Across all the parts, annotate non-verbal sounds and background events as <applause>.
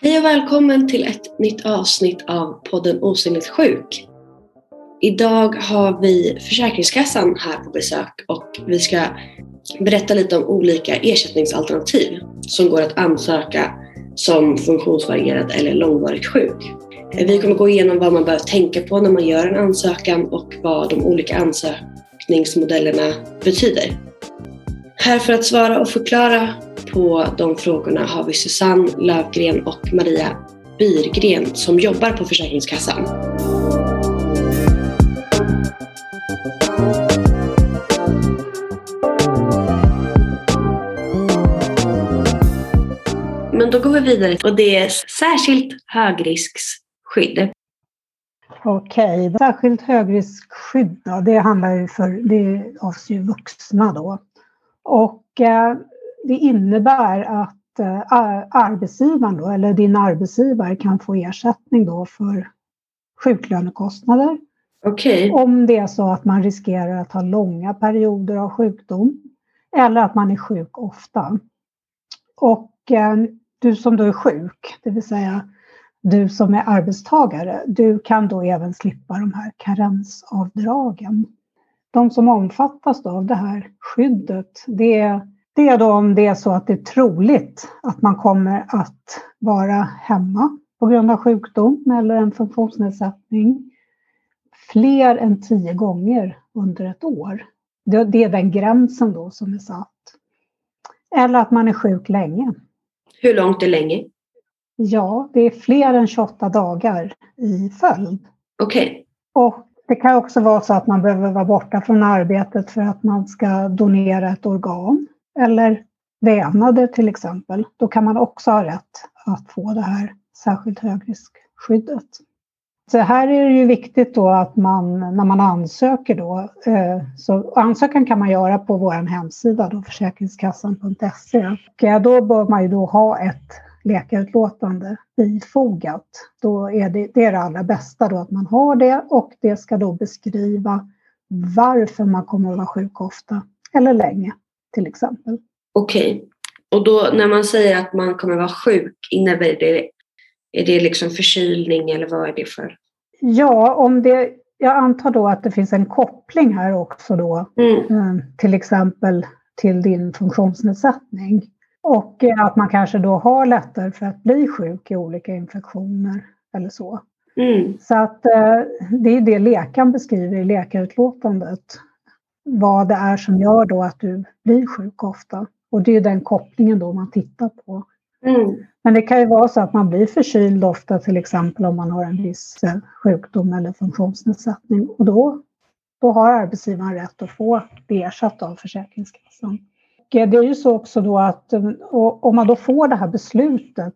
Hej och välkommen till ett nytt avsnitt av podden Osynligt sjuk. Idag har vi Försäkringskassan här på besök och vi ska berätta lite om olika ersättningsalternativ som går att ansöka som funktionsvarierad eller långvarigt sjuk. Vi kommer gå igenom vad man bör tänka på när man gör en ansökan och vad de olika ansökningsmodellerna betyder. Här för att svara och förklara på de frågorna har vi Susanne Lövgren och Maria Byrgren som jobbar på Försäkringskassan. Men då går vi vidare och det är särskilt högriskskydd. Okej, okay. särskilt högriskskydd då, det handlar ju för, det avser ju vuxna då. Och eh, det innebär att eh, arbetsgivaren då, eller din arbetsgivare kan få ersättning då för sjuklönekostnader. Okay. Om det är så att man riskerar att ha långa perioder av sjukdom eller att man är sjuk ofta. Och eh, du som då är sjuk, det vill säga du som är arbetstagare, du kan då även slippa de här karensavdragen. De som omfattas av det här skyddet, det är, det är då om det är så att det är troligt att man kommer att vara hemma på grund av sjukdom eller en funktionsnedsättning fler än tio gånger under ett år. Det är den gränsen då som är satt. Eller att man är sjuk länge. Hur långt är länge? Ja, det är fler än 28 dagar i följd. Okej. Okay. Och det kan också vara så att man behöver vara borta från arbetet för att man ska donera ett organ eller vävnader till exempel. Då kan man också ha rätt att få det här särskilt högriskskyddet. Så här är det ju viktigt då att man när man ansöker då, eh, så ansökan kan man göra på vår hemsida då försäkringskassan.se och eh, då bör man ju då ha ett läkarutlåtande bifogat. Då är det, det är det allra bästa då att man har det och det ska då beskriva varför man kommer att vara sjuk ofta eller länge till exempel. Okej. Okay. Och då när man säger att man kommer att vara sjuk, innebär det, är det liksom förkylning eller vad är det för? Ja, om det, jag antar då att det finns en koppling här också då, mm. Eh, till exempel till din funktionsnedsättning. Och eh, att man kanske då har lättare för att bli sjuk i olika infektioner eller så. Mm. Så att eh, det är det läkaren beskriver i läkarutlåtandet. Vad det är som gör då att du blir sjuk ofta. Och det är den kopplingen då man tittar på. Mm. Men det kan ju vara så att man blir förkyld ofta till exempel om man har en viss eh, sjukdom eller funktionsnedsättning. Och då, då har arbetsgivaren rätt att få det ersatt av Försäkringskassan. Eh, det är ju så också då att eh, om man då får det här beslutet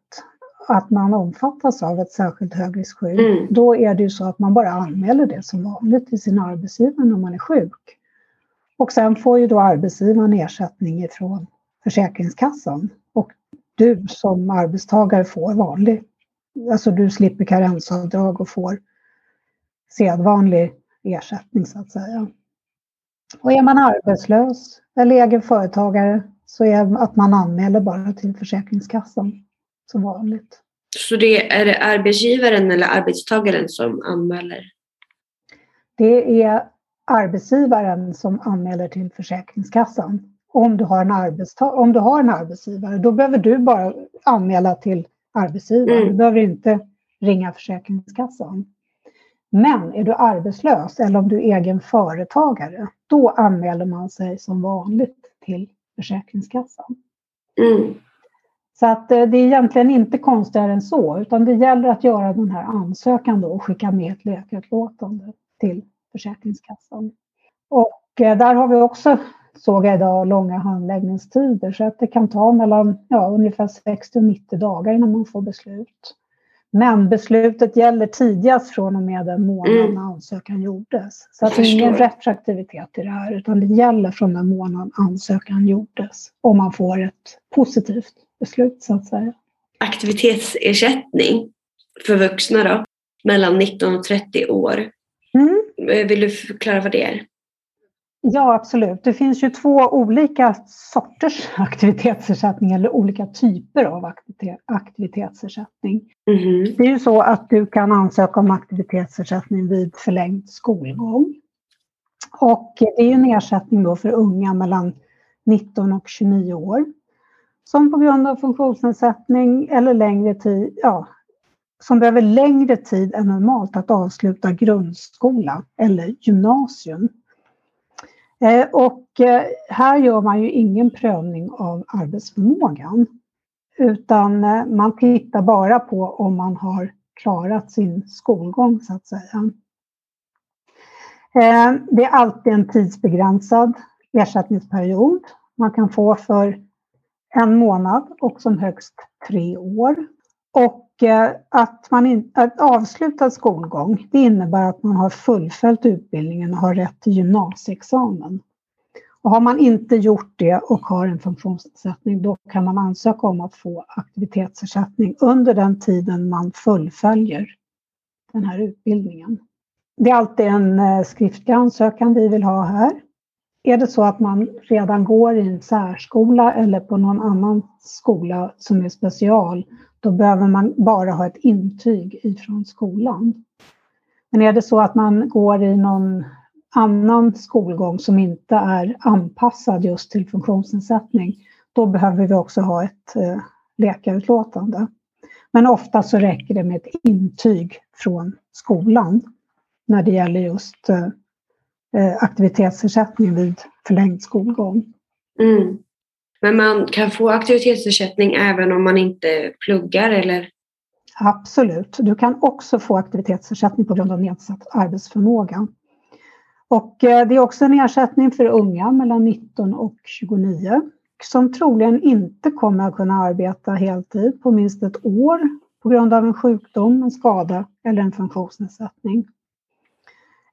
att man omfattas av ett särskilt högriskskydd, mm. då är det ju så att man bara anmäler det som vanligt till sin arbetsgivare när man är sjuk. Och sen får ju då arbetsgivaren ersättning ifrån Försäkringskassan och du som arbetstagare får vanlig, alltså du slipper karensavdrag och får sedvanlig ersättning så att säga. Och är man arbetslös eller egen företagare så är att man anmäler bara till Försäkringskassan som vanligt. Så det är det arbetsgivaren eller arbetstagaren som anmäler? Det är arbetsgivaren som anmäler till Försäkringskassan. Om du har en, om du har en arbetsgivare, då behöver du bara anmäla till arbetsgivaren. Mm. Du behöver inte ringa Försäkringskassan. Men är du arbetslös eller om du är egen företagare, då anmäler man sig som vanligt till Försäkringskassan. Mm. Så att eh, det är egentligen inte konstigare än så, utan det gäller att göra den här ansökan då och skicka med ett läkarutlåtande till Försäkringskassan. Och eh, där har vi också, såg jag idag, långa handläggningstider så att det kan ta mellan ja, ungefär 60 och 90 dagar innan man får beslut. Men beslutet gäller tidigast från och med den månad mm. ansökan gjordes. Så att det är ingen retroaktivitet i det här, utan det gäller från den månad ansökan gjordes. Om man får ett positivt beslut, så att säga. Aktivitetsersättning för vuxna då, mellan 19 och 30 år. Mm. Eh, vill du förklara vad det är? Ja, absolut. Det finns ju två olika sorters <laughs> aktivitetsersättning eller olika typer av aktivitetsersättning. Mm. Det är ju så att du kan ansöka om aktivitetsersättning vid förlängd skolgång. Och det är en ersättning då för unga mellan 19 och 29 år som på grund av funktionsnedsättning eller längre tid, ja, som behöver längre tid än normalt att avsluta grundskola eller gymnasium. Eh, och eh, här gör man ju ingen prövning av arbetsförmågan utan eh, man tittar bara på om man har klarat sin skolgång så att säga. Det är alltid en tidsbegränsad ersättningsperiod. Man kan få för en månad och som högst tre år. Och eh, att, man in, att avslutad skolgång, det innebär att man har fullföljt utbildningen och har rätt till gymnasieexamen. Och har man inte gjort det och har en funktionsnedsättning, då kan man ansöka om att få aktivitetsersättning under den tiden man fullföljer den här utbildningen. Det är alltid en eh, skriftlig ansökan vi vill ha här. Är det så att man redan går i en särskola eller på någon annan skola som är special, då behöver man bara ha ett intyg ifrån skolan. Men är det så att man går i någon annan skolgång som inte är anpassad just till funktionsnedsättning, då behöver vi också ha ett eh, läkarutlåtande. Men ofta så räcker det med ett intyg från skolan när det gäller just eh, eh, aktivitetsersättning vid förlängd skolgång. Mm. Men man kan få aktivitetsersättning även om man inte pluggar eller? Absolut. Du kan också få aktivitetsersättning på grund av nedsatt arbetsförmåga. Och eh, det är också en ersättning för unga mellan 19 och 29 som troligen inte kommer att kunna arbeta heltid på minst ett år på grund av en sjukdom, en skada eller en funktionsnedsättning.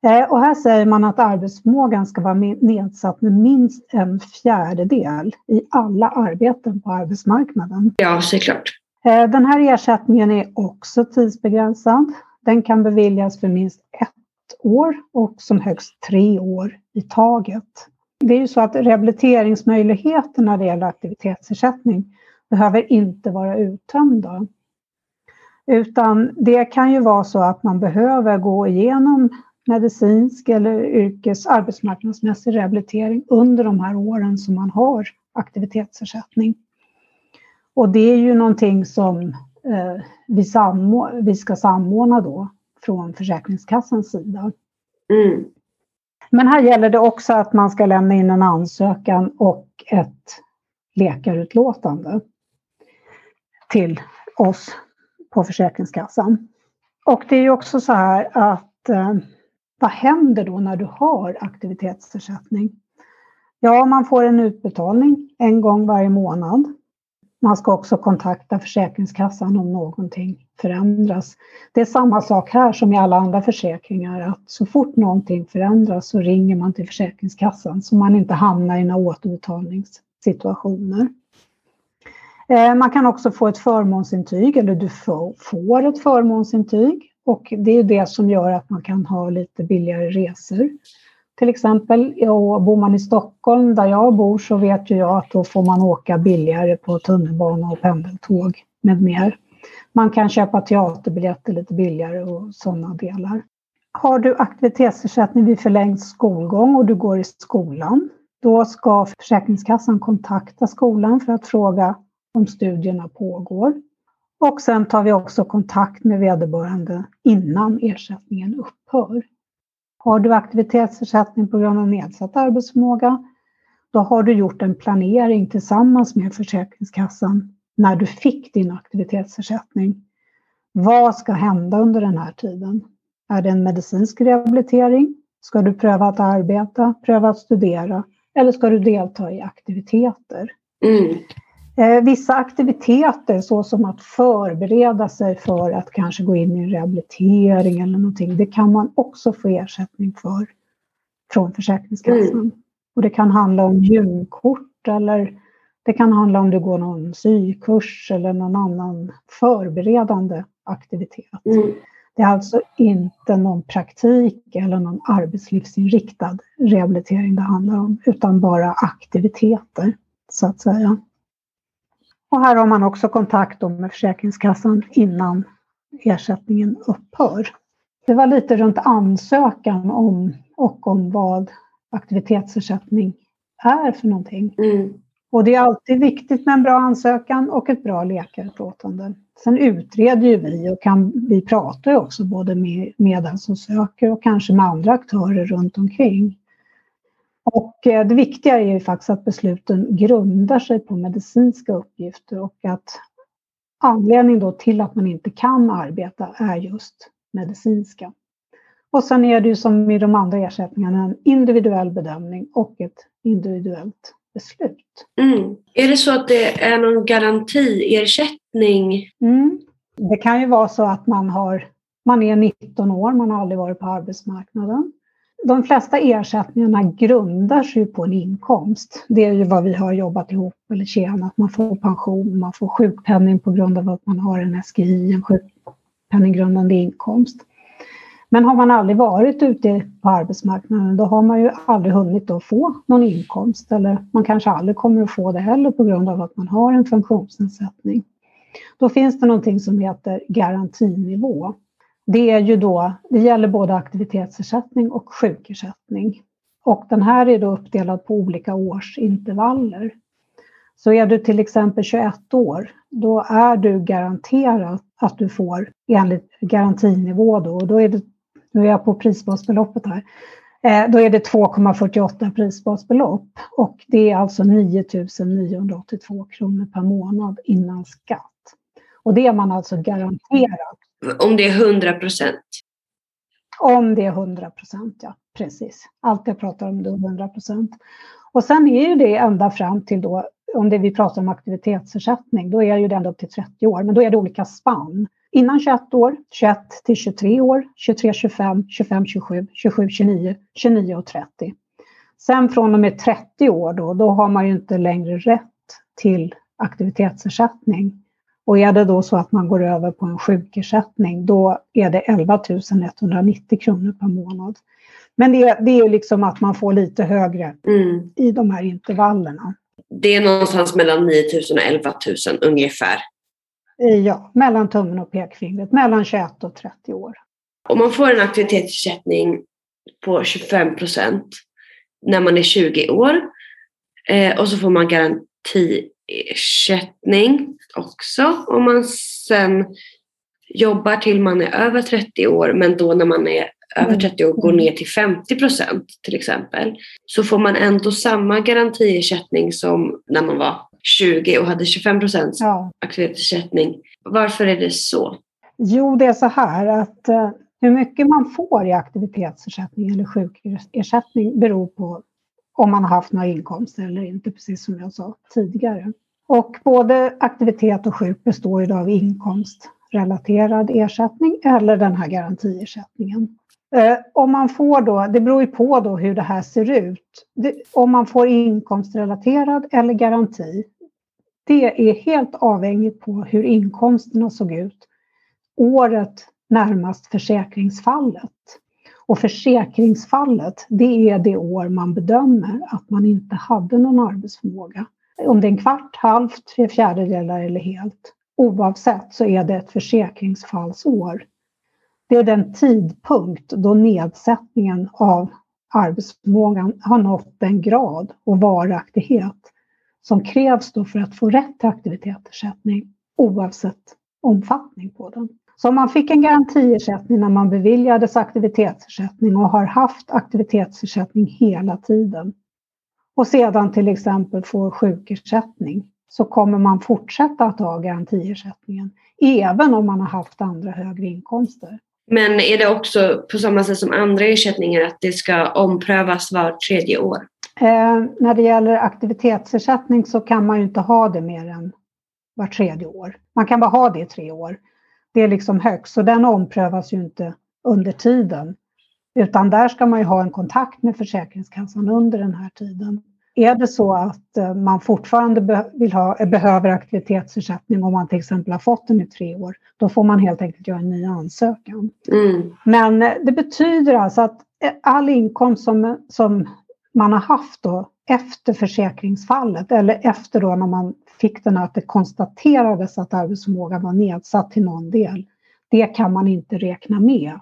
Eh, och här säger man att arbetsförmågan ska vara nedsatt med minst en fjärdedel i alla arbeten på arbetsmarknaden. Ja, såklart. Eh, den här ersättningen är också tidsbegränsad. Den kan beviljas för minst ett år och som högst tre år i taget. Det är ju så att rehabiliteringsmöjligheterna när det gäller aktivitetsersättning behöver inte vara uttömda. Utan det kan ju vara så att man behöver gå igenom medicinsk eller yrkes arbetsmarknadsmässig rehabilitering under de här åren som man har aktivitetsersättning. Och det är ju någonting som eh, vi, vi, ska samordna då från Försäkringskassans sida. Mm. Men här gäller det också att man ska lämna in en ansökan och ett läkarutlåtande till oss på Försäkringskassan. Och det är ju också så här att eh, vad händer då när du har aktivitetsersättning? Ja, man får en utbetalning en gång varje månad. Man ska också kontakta Försäkringskassan om någonting förändras. Det är samma sak här som i alla andra försäkringar, att så fort någonting förändras så ringer man till Försäkringskassan så man inte hamnar i några återbetalningssituationer. Eh, man kan också få ett förmånsintyg, eller du får ett förmånsintyg och det är det som gör att man kan ha lite billigare resor. Till exempel, och bor man i Stockholm där jag bor så vet ju jag att då får man åka billigare på tunnelbana och pendeltåg med mer. Man kan köpa teaterbiljetter lite billigare och sådana delar. Har du aktivitetsersättning vid förlängd skolgång och du går i skolan, då ska Försäkringskassan kontakta skolan för att fråga om studierna pågår. Och sen tar vi också kontakt med vederbörande innan ersättningen upphör. Har du aktivitetsersättning på grund av nedsatt arbetsförmåga, då har du gjort en planering tillsammans med Försäkringskassan när du fick din aktivitetsersättning. Vad ska hända under den här tiden? Är det en medicinsk rehabilitering? Ska du pröva att arbeta, pröva att studera eller ska du delta i aktiviteter? Mm. Eh, vissa aktiviteter såsom att förbereda sig för att kanske gå in i en rehabilitering eller någonting, det kan man också få ersättning för från Försäkringskassan. Mm. Och det kan handla om gymkort eller det kan handla om du går någon sykurs eller någon annan förberedande aktivitet. Mm. Det är alltså inte någon praktik eller någon arbetslivsinriktad rehabilitering det handlar om, utan bara aktiviteter, så att säga. Och här har man också kontakt med Försäkringskassan innan ersättningen upphör. Det var lite runt ansökan om och om vad aktivitetsersättning är för någonting. Mm. Och det är alltid viktigt med en bra ansökan och ett bra läkarutlåtande. Sen utreder ju vi och kan, vi pratar ju också både med, med den som söker och kanske med andra aktörer runt omkring. Och eh, det viktiga är ju faktiskt att besluten grundar sig på medicinska uppgifter och att anledningen då till att man inte kan arbeta är just medicinska. Och sen är det ju som i de andra ersättningarna en individuell bedömning och ett individuellt beslut. Mm. Är det så att det är någon garantiersättning? Mm. Det kan ju vara så att man, har, man är 19 år, man har aldrig varit på arbetsmarknaden. De flesta ersättningarna grundar sig på en inkomst. Det är ju vad vi har jobbat ihop eller tjänat. Man får pension, man får sjukpenning på grund av att man har en SGI, en sjukpenninggrundande inkomst. Men har man aldrig varit ute på arbetsmarknaden då har man ju aldrig hunnit att få någon inkomst eller man kanske aldrig kommer att få det heller på grund av att man har en funktionsnedsättning. Då finns det någonting som heter garantinivå. Det är ju då, det gäller både aktivitetsersättning och sjukersättning. Och den här är då uppdelad på olika årsintervaller. Så är du till exempel 21 år, då är du garanterad att du får enligt garantinivå då. Och då är det nu är jag på prisbasbeloppet här, eh, då är det 2,48 prisbasbelopp och det är alltså 9 982 kronor per månad innan skatt. Och det är man alltså garanterad. Om det är 100 procent? Om det är 100 procent, ja. Precis. Allt jag pratar om det är 100 procent. Och sen är ju det ända fram till då, om det vi pratar om aktivitetsersättning, då är ju det ända upp till 30 år, men då är det olika spann innan 21 år, 21 till 23 år, 23, 25, 25, 27, 27, 29, 29 och 30. Sen från och med 30 år då, då har man ju inte längre rätt till aktivitetsersättning. Och är det då så att man går över på en sjukersättning, då är det 11 190 kronor per månad. Men det, det är liksom att man får lite högre mm. i de här intervallerna. Det är någonstans mellan 9 000 och 11 000 ungefär. Ja, mellan tummen och pekfingret, mellan 21 och 30 år. Om man får en aktivitetsersättning på 25 procent när man är 20 år eh, och så får man garantiersättning också om man sen jobbar till man är över 30 år men då när man är över 30 år går ner till 50 procent till exempel så får man ändå samma garantiersättning som när man var 20 och hade 25 procents ja. aktivitetsersättning. Varför är det så? Jo, det är så här att uh, hur mycket man får i aktivitetsersättning eller sjukersättning beror på om man har haft några inkomster eller inte, precis som jag sa tidigare. Och både aktivitet och sjuk består ju av inkomstrelaterad ersättning eller den här garantiersättningen. Eh, om man får då, det beror ju på då hur det här ser ut. Det, om man får inkomstrelaterad eller garanti, det är helt avhängigt på hur inkomsterna såg ut året närmast försäkringsfallet. Och försäkringsfallet, det är det år man bedömer att man inte hade någon arbetsförmåga. Om det är en kvart, halvt, tre fjärdedelar eller helt. Oavsett så är det ett försäkringsfallsår. Det är den tidpunkt då nedsättningen av arbetsförmågan har nått den grad och varaktighet som krävs då för att få rätt till aktivitetsersättning oavsett omfattning på den. Så om man fick en garantiersättning när man beviljades aktivitetsersättning och har haft aktivitetsersättning hela tiden och sedan till exempel får sjukersättning så kommer man fortsätta att ha garantiersättningen även om man har haft andra högre inkomster. Men är det också på samma sätt som andra ersättningar att det ska omprövas var tredje år? Eh, när det gäller aktivitetsersättning så kan man ju inte ha det mer än var tredje år. Man kan bara ha det i tre år. Det är liksom högst, så den omprövas ju inte under tiden. Utan där ska man ju ha en kontakt med Försäkringskassan under den här tiden. är det så att eh, man fortfarande vill ha, behöver aktivitetsersättning om man till exempel har fått den i tre år, då får man helt enkelt göra en ny ansökan. Mm. Men eh, det betyder alltså att eh, all inkomst som, som man har haft då efter försäkringsfallet eller efter då när man fick den att det konstaterades att arbetsförmågan var nedsatt till någon del, det kan man inte räkna med.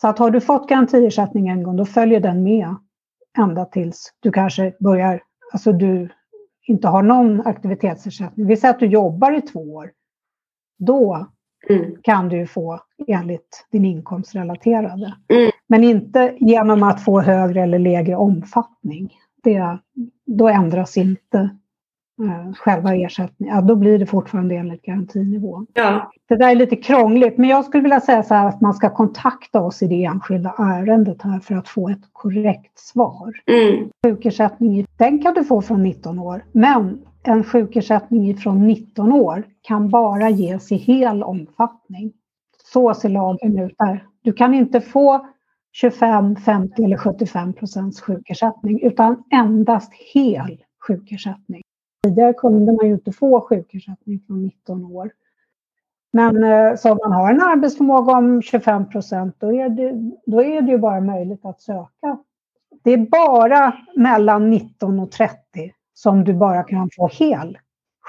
Så att har du fått garantiersättning en gång, då följer den med ända tills du kanske börjar, alltså du inte har någon aktivitetsersättning. Vi säger att du jobbar i två år. Då mm. kan du få enligt din inkomstrelaterade. Mm. Men inte genom att få högre eller lägre omfattning. Det, då ändras inte eh, själva ersättningen, ja, då blir det fortfarande enligt garantinivån. Ja. Det där är lite krångligt, men jag skulle vilja säga så här att man ska kontakta oss i det enskilda ärendet här för att få ett korrekt svar. Mm. Sjukersättning, den kan du få från 19 år, men en sjukersättning från 19 år kan bara ges i hel omfattning. Så ser lagen ut där. Du kan inte få 25, 50 eller 75 procents sjukersättning utan endast hel sjukersättning. Tidigare kunde man ju inte få sjukersättning från 19 år. Men eh, så om man har en arbetsförmåga om 25 procent då, är det, då är det ju bara möjligt att söka. Det är bara mellan 19 och 30 som du bara kan få hel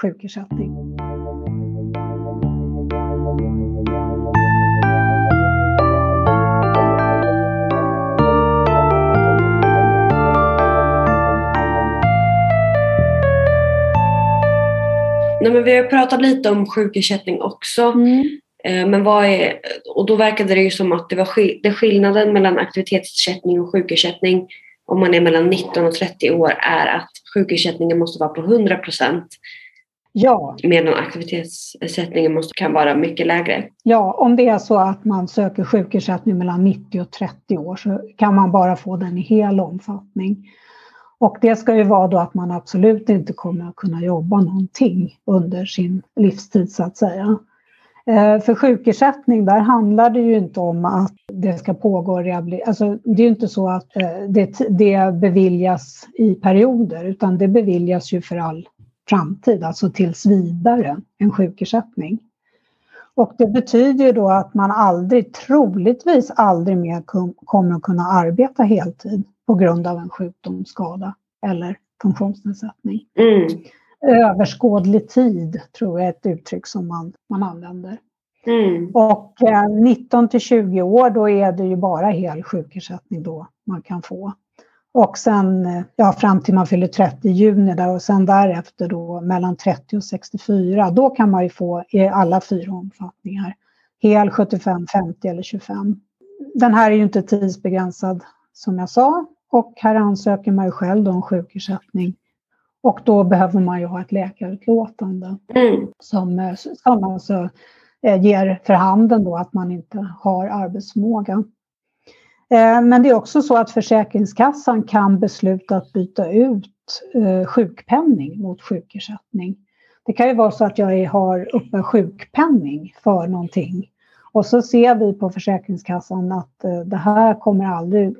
sjukersättning. Nej, men vi har pratat lite om sjukersättning också. Mm. Eh, men vad är, och då verkade det ju som att det var det skillnaden mellan aktivitetsersättning och sjukersättning om man är mellan 19 och 30 år är att sjukersättningen måste vara på 100 procent. Ja. Medan aktivitetsersättningen måste, kan vara mycket lägre. Ja, om det är så att man söker sjukersättning mellan 90 och 30 år så kan man bara få den i hel omfattning. Och det ska ju vara då att man absolut inte kommer att kunna jobba någonting under sin livstid så att säga. Eh, för sjukersättning, där handlar det ju inte om att det ska pågå rehabilitering. Alltså, det är ju inte så att eh, det, det beviljas i perioder, utan det beviljas ju för all framtid, alltså tills vidare, en sjukersättning. Och det betyder ju då att man aldrig, troligtvis aldrig mer kommer att kunna arbeta heltid på grund av en sjukdomsskada eller funktionsnedsättning. Mm. Överskådlig tid tror jag är ett uttryck som man, man använder. Mm. Och eh, 19 till 20 år då är det ju bara hel sjukersättning då man kan få. Och sen eh, ja, fram till man fyller 30 juni där, och sen därefter då mellan 30 och 64 då kan man ju få i alla fyra omfattningar. Hel 75, 50 eller 25. Den här är ju inte tidsbegränsad som jag sa och här ansöker man ju själv om sjukersättning. Och då behöver man ju ha ett läkarutlåtande mm. som, eh, som alltså eh, ger för handen då att man inte har arbetsförmåga. Eh, men det är också så att Försäkringskassan kan besluta att byta ut sjukpenning mot sjukersättning. Det kan ju vara så att jag har uppe sjukpenning för någonting och så ser vi på Försäkringskassan att det här kommer aldrig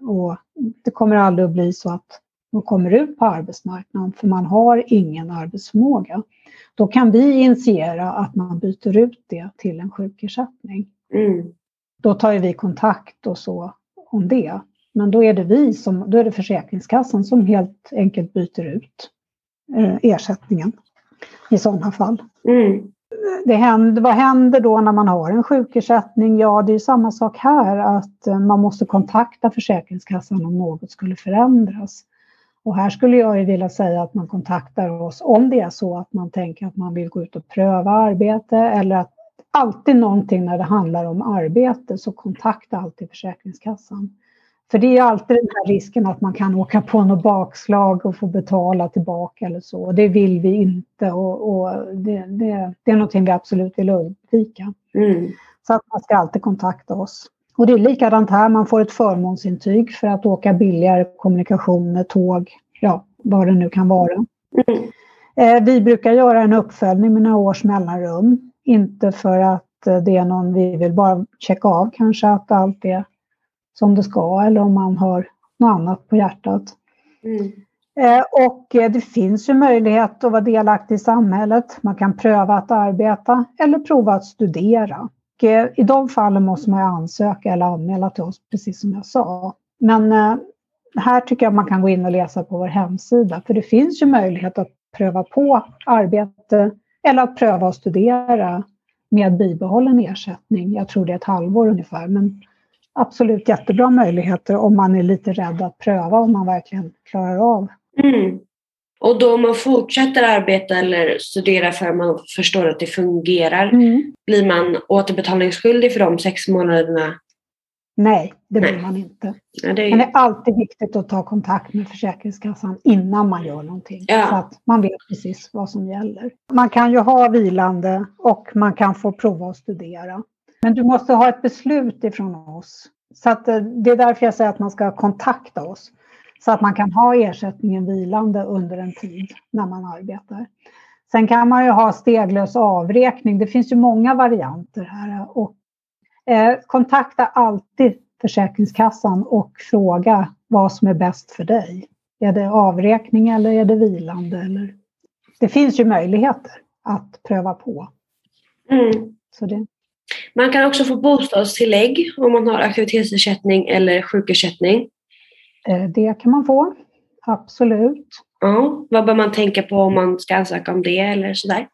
och det kommer aldrig att bli så att man kommer ut på arbetsmarknaden för man har ingen arbetsförmåga. Då kan vi initiera att man byter ut det till en sjukersättning. Mm. Då tar vi kontakt och så om det. Men då är det vi som, då är det Försäkringskassan som helt enkelt byter ut eh, ersättningen i sådana fall. Mm det händer, vad händer då när man har en sjukersättning? Ja, det är samma sak här, att eh, man måste kontakta Försäkringskassan om något skulle förändras. Och här skulle jag vilja säga att man kontaktar oss om det är så att man tänker att man vill gå ut och pröva arbete eller att alltid någonting när det handlar om arbete så kontakta alltid Försäkringskassan. För det är alltid den här risken att man kan åka på något bakslag och få betala tillbaka eller så. Det vill vi inte och, och det, det, det, är någonting vi absolut vill undvika. Mm. Så att man ska alltid kontakta oss. Och det är likadant här, man får ett förmånsintyg för att åka billigare kommunikationer, tåg, ja vad det nu kan vara. Mm. Eh, vi brukar göra en uppföljning med några års mellanrum. Inte för att eh, det är någon, vi vill bara checka av kanske att allt är som det ska eller om man har något annat på hjärtat. Mm. Eh, och eh, det finns ju möjlighet att vara delaktig i samhället. Man kan pröva att arbeta eller prova att studera. Och eh, I de fallen måste man ansöka eller anmäla till oss, precis som jag sa. Men här tycker jag man kan gå in och läsa på vår hemsida, för det finns ju möjlighet att pröva på arbete eller att pröva att studera med bibehållen ersättning. Jag tror det är ett halvår ungefär, men absolut jättebra möjligheter om man är lite rädd att pröva om man verkligen klarar av. Mm. Och då om man fortsätter arbeta eller studera för att man förstår att det fungerar, mm. blir man återbetalningsskyldig för de sex månaderna Nej, det blir man inte. Ja, det är... Men det är alltid viktigt att ta kontakt med Försäkringskassan innan man gör någonting. Ja. Så att man vet precis vad som gäller. Man kan ju ha vilande och man kan få prova att studera. Men du måste ha ett beslut ifrån oss. Så att, eh, det är därför jag säger att man ska kontakta oss. Så att man kan ha ersättningen vilande under en tid när man arbetar. Sen kan man ju ha steglös avräkning. Det finns ju många varianter här. Och Eh, kontakta alltid Försäkringskassan och fråga vad som är bäst för dig. Är det avräkning eller är det vilande? Eller... Det finns ju möjligheter att pröva på. Mm. Så det... Man kan också få bostadstillägg om man har aktivitetsersättning eller sjukersättning. Eh, det kan man få, absolut. Ja, vad bör man tänka på om man ska ansöka om det eller sådär?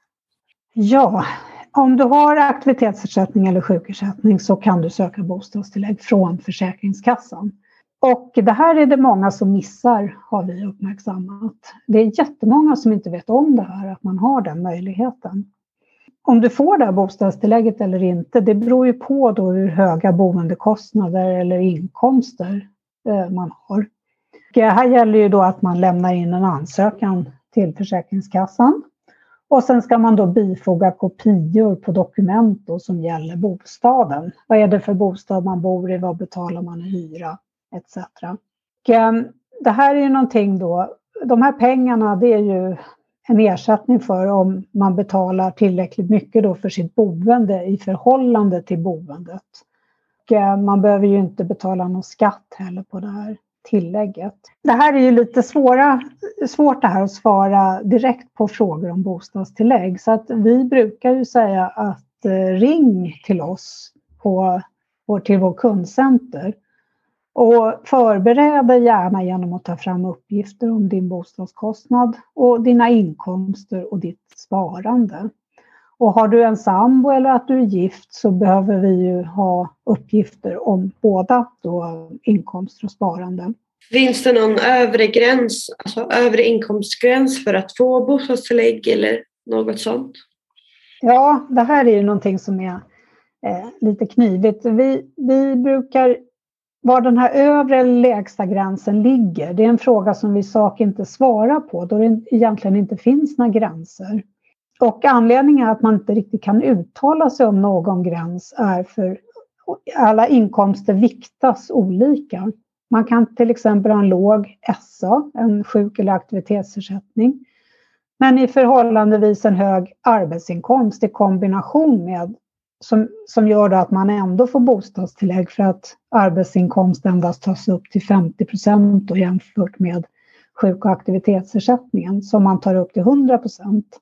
Ja, om du har aktivitetsersättning eller sjukersättning så kan du söka bostadstillägg från Försäkringskassan. Och det här är det många som missar, har vi uppmärksammat. Det är jättemånga som inte vet om det här, att man har den möjligheten. Om du får det här bostadstillägget eller inte, det beror ju på då hur höga boendekostnader eller inkomster eh, man har. Och här gäller ju då att man lämnar in en ansökan till Försäkringskassan och sen ska man då bifoga kopior på dokument då som gäller bostaden. Vad är det för bostad man bor i? Vad betalar man i hyra? Etc. Och, ehm, det här är ju någonting då, de här pengarna det är ju en ersättning för om man betalar tillräckligt mycket då för sitt boende i förhållande till boendet. Och eh, man behöver ju inte betala någon skatt heller på det här tillägget. Det här är ju lite svåra, svårt det här att svara direkt på frågor om bostadstillägg. Så att vi brukar ju säga att eh, ring till oss på, på, till vår kundcenter. Och förbered dig gärna genom att ta fram uppgifter om din bostadskostnad och dina inkomster och ditt sparande. Och har du en sambo eller att du är gift så behöver vi ju ha uppgifter om båda då inkomster och sparande. Finns det någon övre gräns, alltså övre inkomstgräns för att få bostadstillägg eller något sånt? Ja, det här är ju någonting som är eh, lite knivigt. Vi, vi brukar, var den här övre eller lägsta gränsen ligger, det är en fråga som vi sak inte svarar på då det egentligen inte finns några gränser. Och anledningen att man inte riktigt kan uttala sig om någon gräns är för alla inkomster viktas olika. Man kan till exempel ha en låg SA, en sjuk eller aktivitetsersättning. Men i förhållandevis en hög arbetsinkomst i kombination med som, som gör att man ändå får bostadstillägg för att arbetsinkomst endast tas upp till 50 procent jämfört med sjuk och aktivitetsersättningen som man tar upp till 100 procent.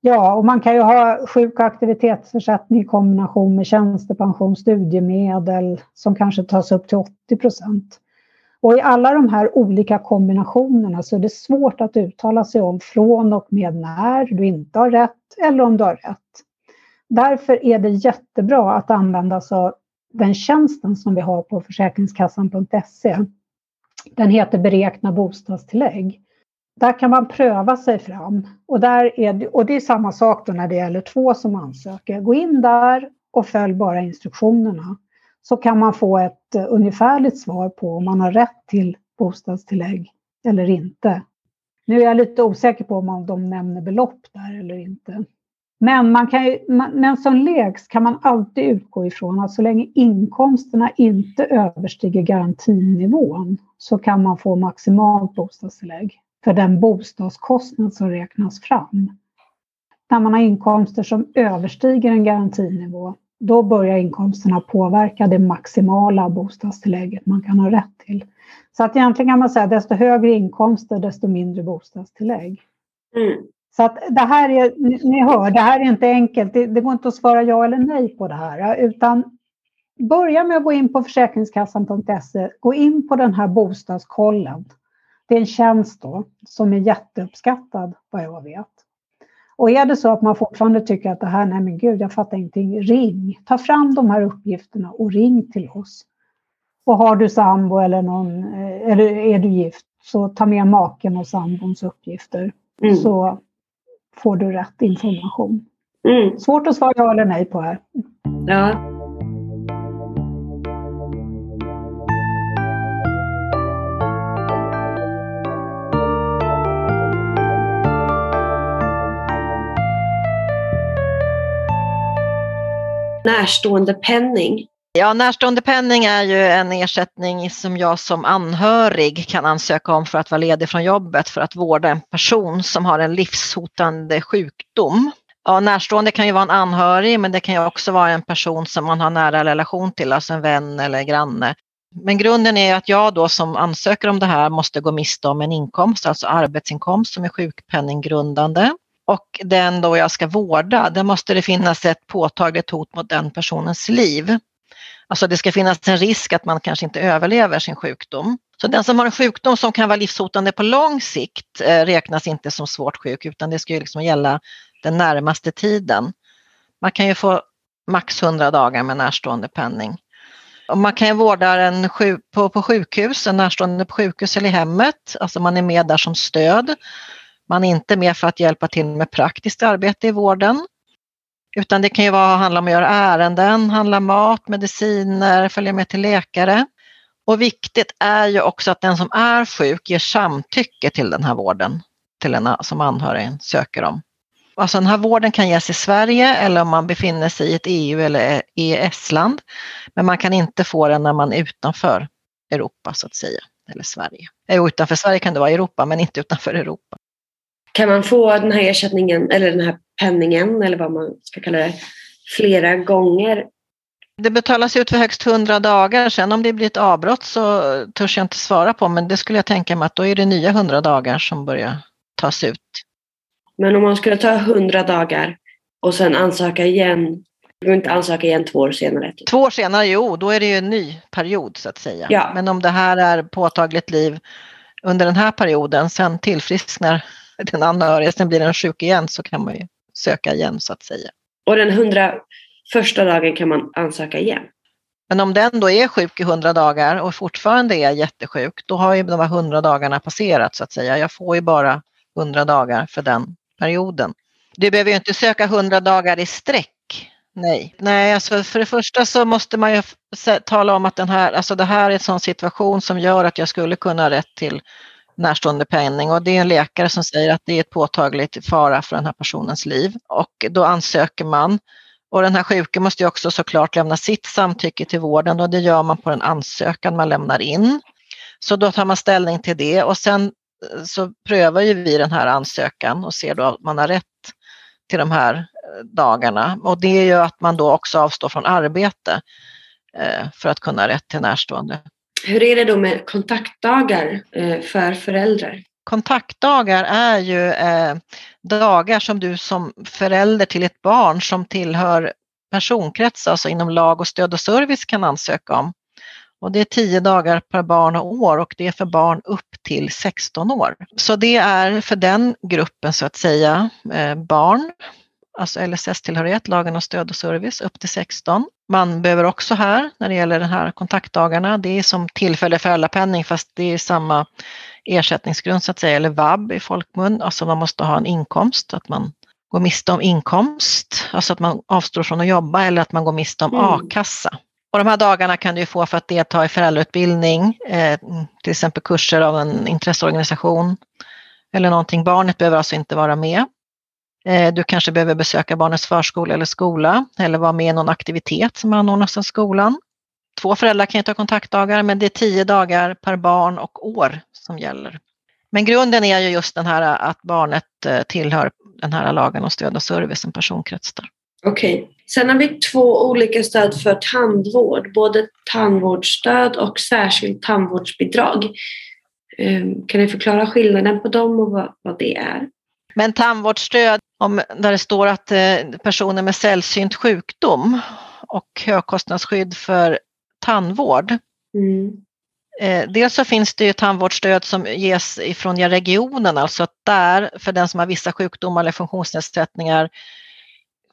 Ja, och man kan ju ha sjuk och aktivitetsersättning i kombination med tjänstepension, studiemedel som kanske tas upp till 80 procent. Och i alla de här olika kombinationerna så är det svårt att uttala sig om från och med när du inte har rätt eller om du har rätt. Därför är det jättebra att använda sig av den tjänsten som vi har på Försäkringskassan.se. Den heter Beräkna bostadstillägg. Där kan man pröva sig fram. Och, där är det, och det är samma sak då när det gäller två som ansöker. Gå in där och följ bara instruktionerna. Så kan man få ett eh, ungefärligt svar på om man har rätt till bostadstillägg eller inte. Nu är jag lite osäker på om de nämner belopp där eller inte. Men, man kan ju, men som lägst kan man alltid utgå ifrån att så länge inkomsterna inte överstiger garantinivån så kan man få maximalt bostadstillägg för den bostadskostnad som räknas fram. När man har inkomster som överstiger en garantinivå, då börjar inkomsterna påverka det maximala bostadstillägget man kan ha rätt till. Så att egentligen kan man säga att desto högre inkomster, desto mindre bostadstillägg. Mm. Så att det här är, ni hör, det här är inte enkelt. Det, det går inte att svara ja eller nej på det här, utan börja med att gå in på Försäkringskassan.se, gå in på den här bostadskollen. Det är en tjänst då som är jätteuppskattad vad jag vet. Och är det så att man fortfarande tycker att det här, nej men gud, jag fattar ingenting, ring. Ta fram de här uppgifterna och ring till oss. Och har du sambo eller, någon, eh, eller är du gift, så ta med maken och sambons uppgifter. Mm. Så får du rätt information. Mm. Svårt att svara ja eller nej på här. Ja. närståendepenning. Ja, närståendepenning är ju en ersättning som jag som anhörig kan ansöka om för att vara ledig från jobbet för att vårda en person som har en livshotande sjukdom. Ja, närstående kan ju vara en anhörig men det kan ju också vara en person som man har nära relation till, alltså en vän eller granne. Men grunden är att jag då som ansöker om det här måste gå miste om en inkomst, alltså arbetsinkomst som är sjukpenninggrundande och den då jag ska vårda, där måste det finnas ett påtagligt hot mot den personens liv. Alltså det ska finnas en risk att man kanske inte överlever sin sjukdom. Så den som har en sjukdom som kan vara livshotande på lång sikt eh, räknas inte som svårt sjuk utan det ska ju liksom gälla den närmaste tiden. Man kan ju få max 100 dagar med närstående penning. Och man kan ju vårda den på, på sjukhus, en närstående på sjukhus eller i hemmet, alltså man är med där som stöd. Man är inte med för att hjälpa till med praktiskt arbete i vården. Utan det kan ju vara, handla om att göra ärenden, handla mat, mediciner, följa med till läkare. Och viktigt är ju också att den som är sjuk ger samtycke till den här vården till en som anhörigen söker om. Alltså den här vården kan ges i Sverige eller om man befinner sig i ett EU eller EES-land. Men man kan inte få den när man är utanför Europa så att säga, eller Sverige. Eh, utanför Sverige kan det vara Europa men inte utanför Europa. Kan man få den här ersättningen eller den här penningen eller vad man ska kalla det flera gånger? Det betalas ut för högst 100 dagar. Sen om det blir ett avbrott så törs jag inte svara på men det skulle jag tänka mig att då är det nya 100 dagar som börjar tas ut. Men om man skulle ta 100 dagar och sen ansöka igen du behöver inte ansöka igen två år senare. Typ. Två år senare, jo, då är det ju en ny period så att säga. Ja. Men om det här är påtagligt liv under den här perioden, sen tillfrisknar den anhöriga, sen blir den sjuk igen så kan man ju söka igen så att säga. Och den hundra första dagen kan man ansöka igen? Men om den då är sjuk i hundra dagar och fortfarande är jättesjuk, då har ju de här hundra dagarna passerat så att säga. Jag får ju bara hundra dagar för den perioden. Du behöver ju inte söka hundra dagar i sträck. Nej, nej alltså för det första så måste man ju tala om att den här, alltså det här är en sån situation som gör att jag skulle kunna ha rätt till närstående penning och det är en läkare som säger att det är ett påtagligt fara för den här personens liv och då ansöker man. Och den här sjuke måste ju också såklart lämna sitt samtycke till vården och det gör man på den ansökan man lämnar in. Så då tar man ställning till det och sen eh, så prövar ju vi den här ansökan och ser då att man har rätt till de här eh, dagarna och det gör att man då också avstår från arbete eh, för att kunna ha rätt till närstående. Hur är det då med kontaktdagar eh, för föräldrar? Kontaktdagar är ju eh, dagar som du som förälder till ett barn som tillhör personkrets, alltså inom lag och stöd och service kan ansöka om. Och det är 10 dagar per barn och år och det är för barn upp till 16 år. Så det är för den gruppen så att säga eh, barn alltså LSS-tillhörighet, lagen om stöd och service, upp till 16. Man behöver också här, när det gäller de här kontaktdagarna, det är som tillfällig föräldrapenning fast det är samma ersättningsgrund så att säga, eller vab i folkmun, alltså man måste ha en inkomst, att man går miste om inkomst, alltså att man avstår från att jobba eller att man går miste om mm. a-kassa. Och de här dagarna kan du få för att delta i föräldrautbildning, eh, till exempel kurser av en intresseorganisation eller någonting. Barnet behöver alltså inte vara med. Eh, du kanske behöver besöka barnets förskola eller skola eller vara med i någon aktivitet som anordnas av skolan. Två föräldrar kan ju ta kontaktdagar men det är tio dagar per barn och år som gäller. Men grunden är ju just den här att barnet eh, tillhör den här lagen om stöd och service, en personkrets där. Okej. Okay. Sen har vi två olika stöd för tandvård, både tandvårdsstöd och särskilt tandvårdsbidrag. Ehm, kan ni förklara skillnaden på dem och vad det är? Men tandvårdsstöd, om, där det står att eh, personer med sällsynt sjukdom och högkostnadsskydd för tandvård. Mm. Eh, dels så finns det ju tandvårdsstöd som ges ifrån regionen, alltså att där för den som har vissa sjukdomar eller funktionsnedsättningar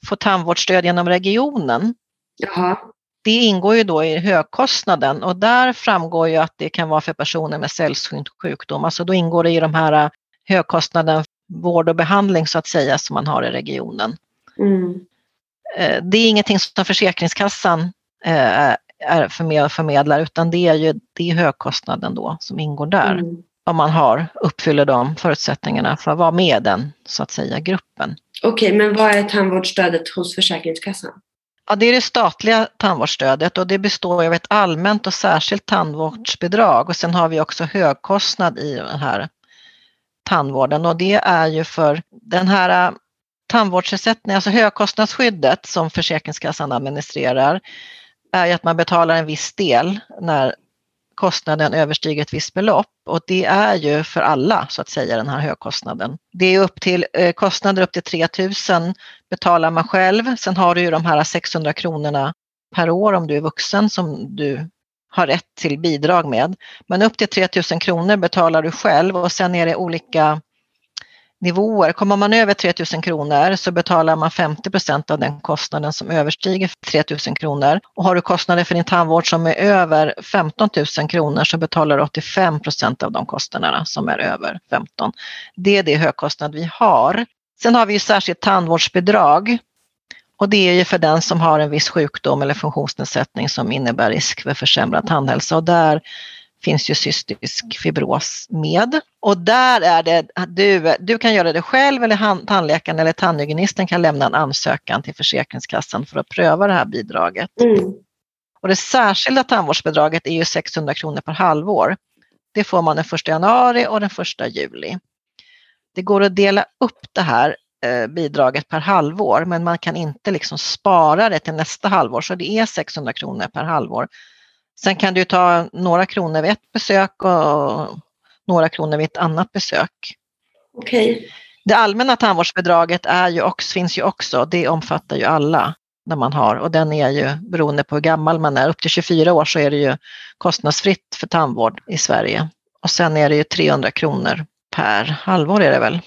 får tandvårdsstöd genom regionen. Jaha. Det ingår ju då i högkostnaden och där framgår ju att det kan vara för personer med sällsynt sjukdom. Alltså då ingår det i de här högkostnaden vård och behandling så att säga som man har i regionen. Mm. Eh, det är ingenting som Försäkringskassan eh, är förmedlar utan det är ju det är högkostnaden då som ingår där. Mm. Om man har, uppfyller de förutsättningarna för att vara med i den så att säga gruppen. Okej, okay, men vad är tandvårdsstödet hos Försäkringskassan? Ja, det är det statliga tandvårdsstödet och det består av ett allmänt och särskilt tandvårdsbidrag och sen har vi också högkostnad i den här tandvården och det är ju för den här äh, tandvårdsersättningen, alltså högkostnadsskyddet som Försäkringskassan administrerar, är ju att man betalar en viss del när kostnaden överstiger ett visst belopp och det är ju för alla så att säga den här högkostnaden. Det är upp till äh, kostnader upp till 3000 betalar man själv. Sen har du ju de här 600 kronorna per år om du är vuxen som du har rätt till bidrag med. Men upp till 3 000 kronor betalar du själv och sen är det olika nivåer. Kommer man över 3 000 kronor så betalar man 50 procent av den kostnaden som överstiger 3 000 kronor. Och har du kostnader för din tandvård som är över 15 000 kronor så betalar du 85 procent av de kostnaderna som är över 15. Det är det högkostnad vi har. Sen har vi ju särskilt tandvårdsbidrag och det är ju för den som har en viss sjukdom eller funktionsnedsättning som innebär risk för försämrad tandhälsa och där finns ju cystisk fibros med. Och där är det, du, du kan göra det själv eller tandläkaren eller tandhygienisten kan lämna en ansökan till Försäkringskassan för att pröva det här bidraget. Mm. Och det särskilda tandvårdsbidraget är ju 600 kronor per halvår. Det får man den 1 januari och den 1 juli. Det går att dela upp det här bidraget per halvår men man kan inte liksom spara det till nästa halvår så det är 600 kronor per halvår. Sen kan du ta några kronor vid ett besök och några kronor vid ett annat besök. Okej. Det allmänna tandvårdsbidraget är ju också, finns ju också, det omfattar ju alla när man har och den är ju beroende på hur gammal man är. Upp till 24 år så är det ju kostnadsfritt för tandvård i Sverige och sen är det ju 300 kronor per halvår är det väl.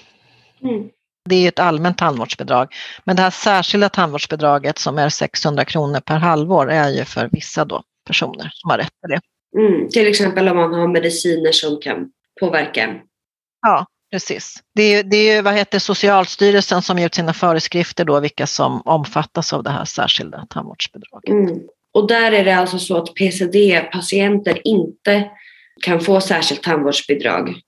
Mm. Det är ett allmänt tandvårdsbidrag. Men det här särskilda tandvårdsbidraget som är 600 kronor per halvår är ju för vissa då personer som har rätt till det. Mm, till exempel om man har mediciner som kan påverka. Ja, precis. Det är, det är vad heter Socialstyrelsen som ger ut sina föreskrifter då vilka som omfattas av det här särskilda tandvårdsbidraget. Mm. Och där är det alltså så att PCD-patienter inte kan få särskilt tandvårdsbidrag?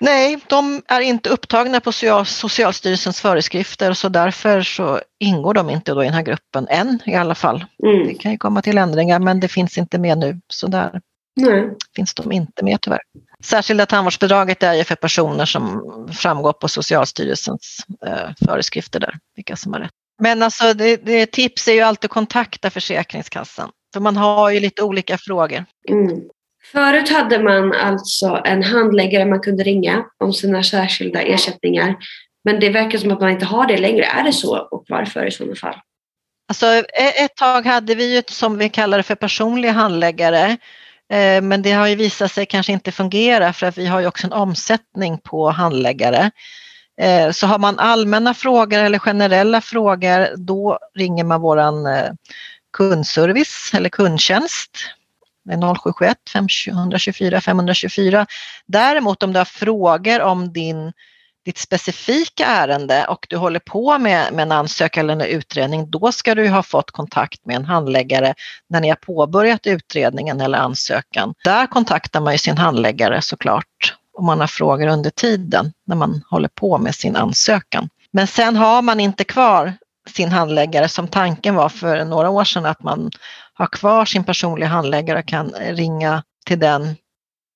Nej, de är inte upptagna på Socialstyrelsens föreskrifter så därför så ingår de inte då i den här gruppen än i alla fall. Mm. Det kan ju komma till ändringar men det finns inte med nu så där Nej. finns de inte med tyvärr. Särskilda tandvårdsbidraget är ju för personer som framgår på Socialstyrelsens eh, föreskrifter där, vilka som har rätt. Men alltså det, det, tips är ju alltid att kontakta Försäkringskassan för man har ju lite olika frågor. Mm. Förut hade man alltså en handläggare man kunde ringa om sina särskilda ersättningar. Men det verkar som att man inte har det längre. Är det så och varför i sådana fall? Alltså, e- ett tag hade vi ju som vi kallar det för personliga handläggare. Eh, men det har ju visat sig kanske inte fungera för att vi har ju också en omsättning på handläggare. Eh, så har man allmänna frågor eller generella frågor då ringer man våran eh, kundservice eller kundtjänst 0771 524 524. Däremot om du har frågor om din, ditt specifika ärende och du håller på med, med en ansökan eller en utredning, då ska du ha fått kontakt med en handläggare när ni har påbörjat utredningen eller ansökan. Där kontaktar man ju sin handläggare såklart om man har frågor under tiden när man håller på med sin ansökan. Men sen har man inte kvar sin handläggare som tanken var för några år sedan att man ha kvar sin personliga handläggare och kan ringa till den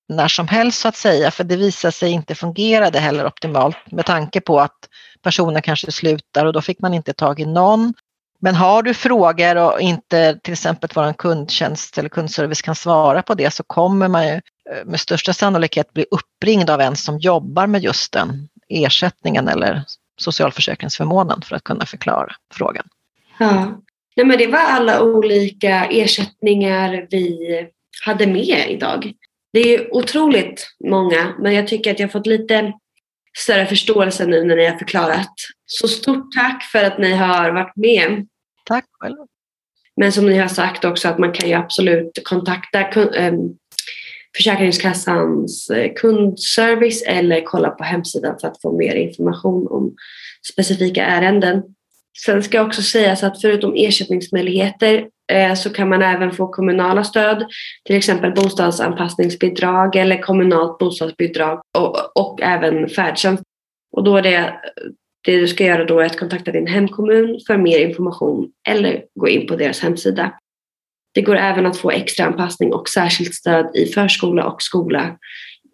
när som helst så att säga, för det visar sig inte fungera det heller optimalt med tanke på att personen kanske slutar och då fick man inte tag i någon Men har du frågor och inte till exempel vår kundtjänst eller kundservice kan svara på det så kommer man ju eh, med största sannolikhet bli uppringd av en som jobbar med just den ersättningen eller socialförsäkringsförmånen för att kunna förklara frågan. Ja. Nej, men det var alla olika ersättningar vi hade med idag. Det är otroligt många, men jag tycker att jag fått lite större förståelse nu när ni har förklarat. Så stort tack för att ni har varit med. Tack själv. Men som ni har sagt också att man kan ju absolut kontakta ehm, Försäkringskassans eh, kundservice eller kolla på hemsidan för att få mer information om specifika ärenden. Sen ska också sägas att förutom ersättningsmöjligheter eh, så kan man även få kommunala stöd, till exempel bostadsanpassningsbidrag eller kommunalt bostadsbidrag och, och även färdtjänst. Och då är det, det du ska göra då är att kontakta din hemkommun för mer information eller gå in på deras hemsida. Det går även att få extra anpassning och särskilt stöd i förskola och skola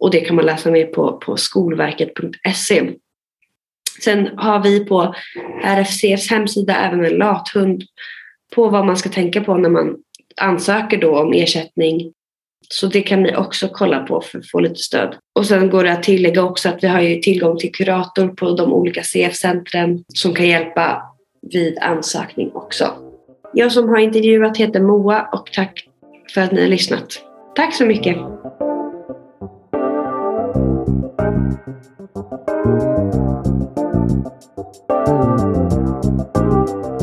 och det kan man läsa mer på, på skolverket.se. Sen har vi på RFCs hemsida även en lathund på vad man ska tänka på när man ansöker då om ersättning. Så det kan ni också kolla på för att få lite stöd. Och sen går det att tillägga också att vi har ju tillgång till kurator på de olika CF-centren som kan hjälpa vid ansökning också. Jag som har intervjuat heter Moa och tack för att ni har lyssnat. Tack så mycket! Thank you.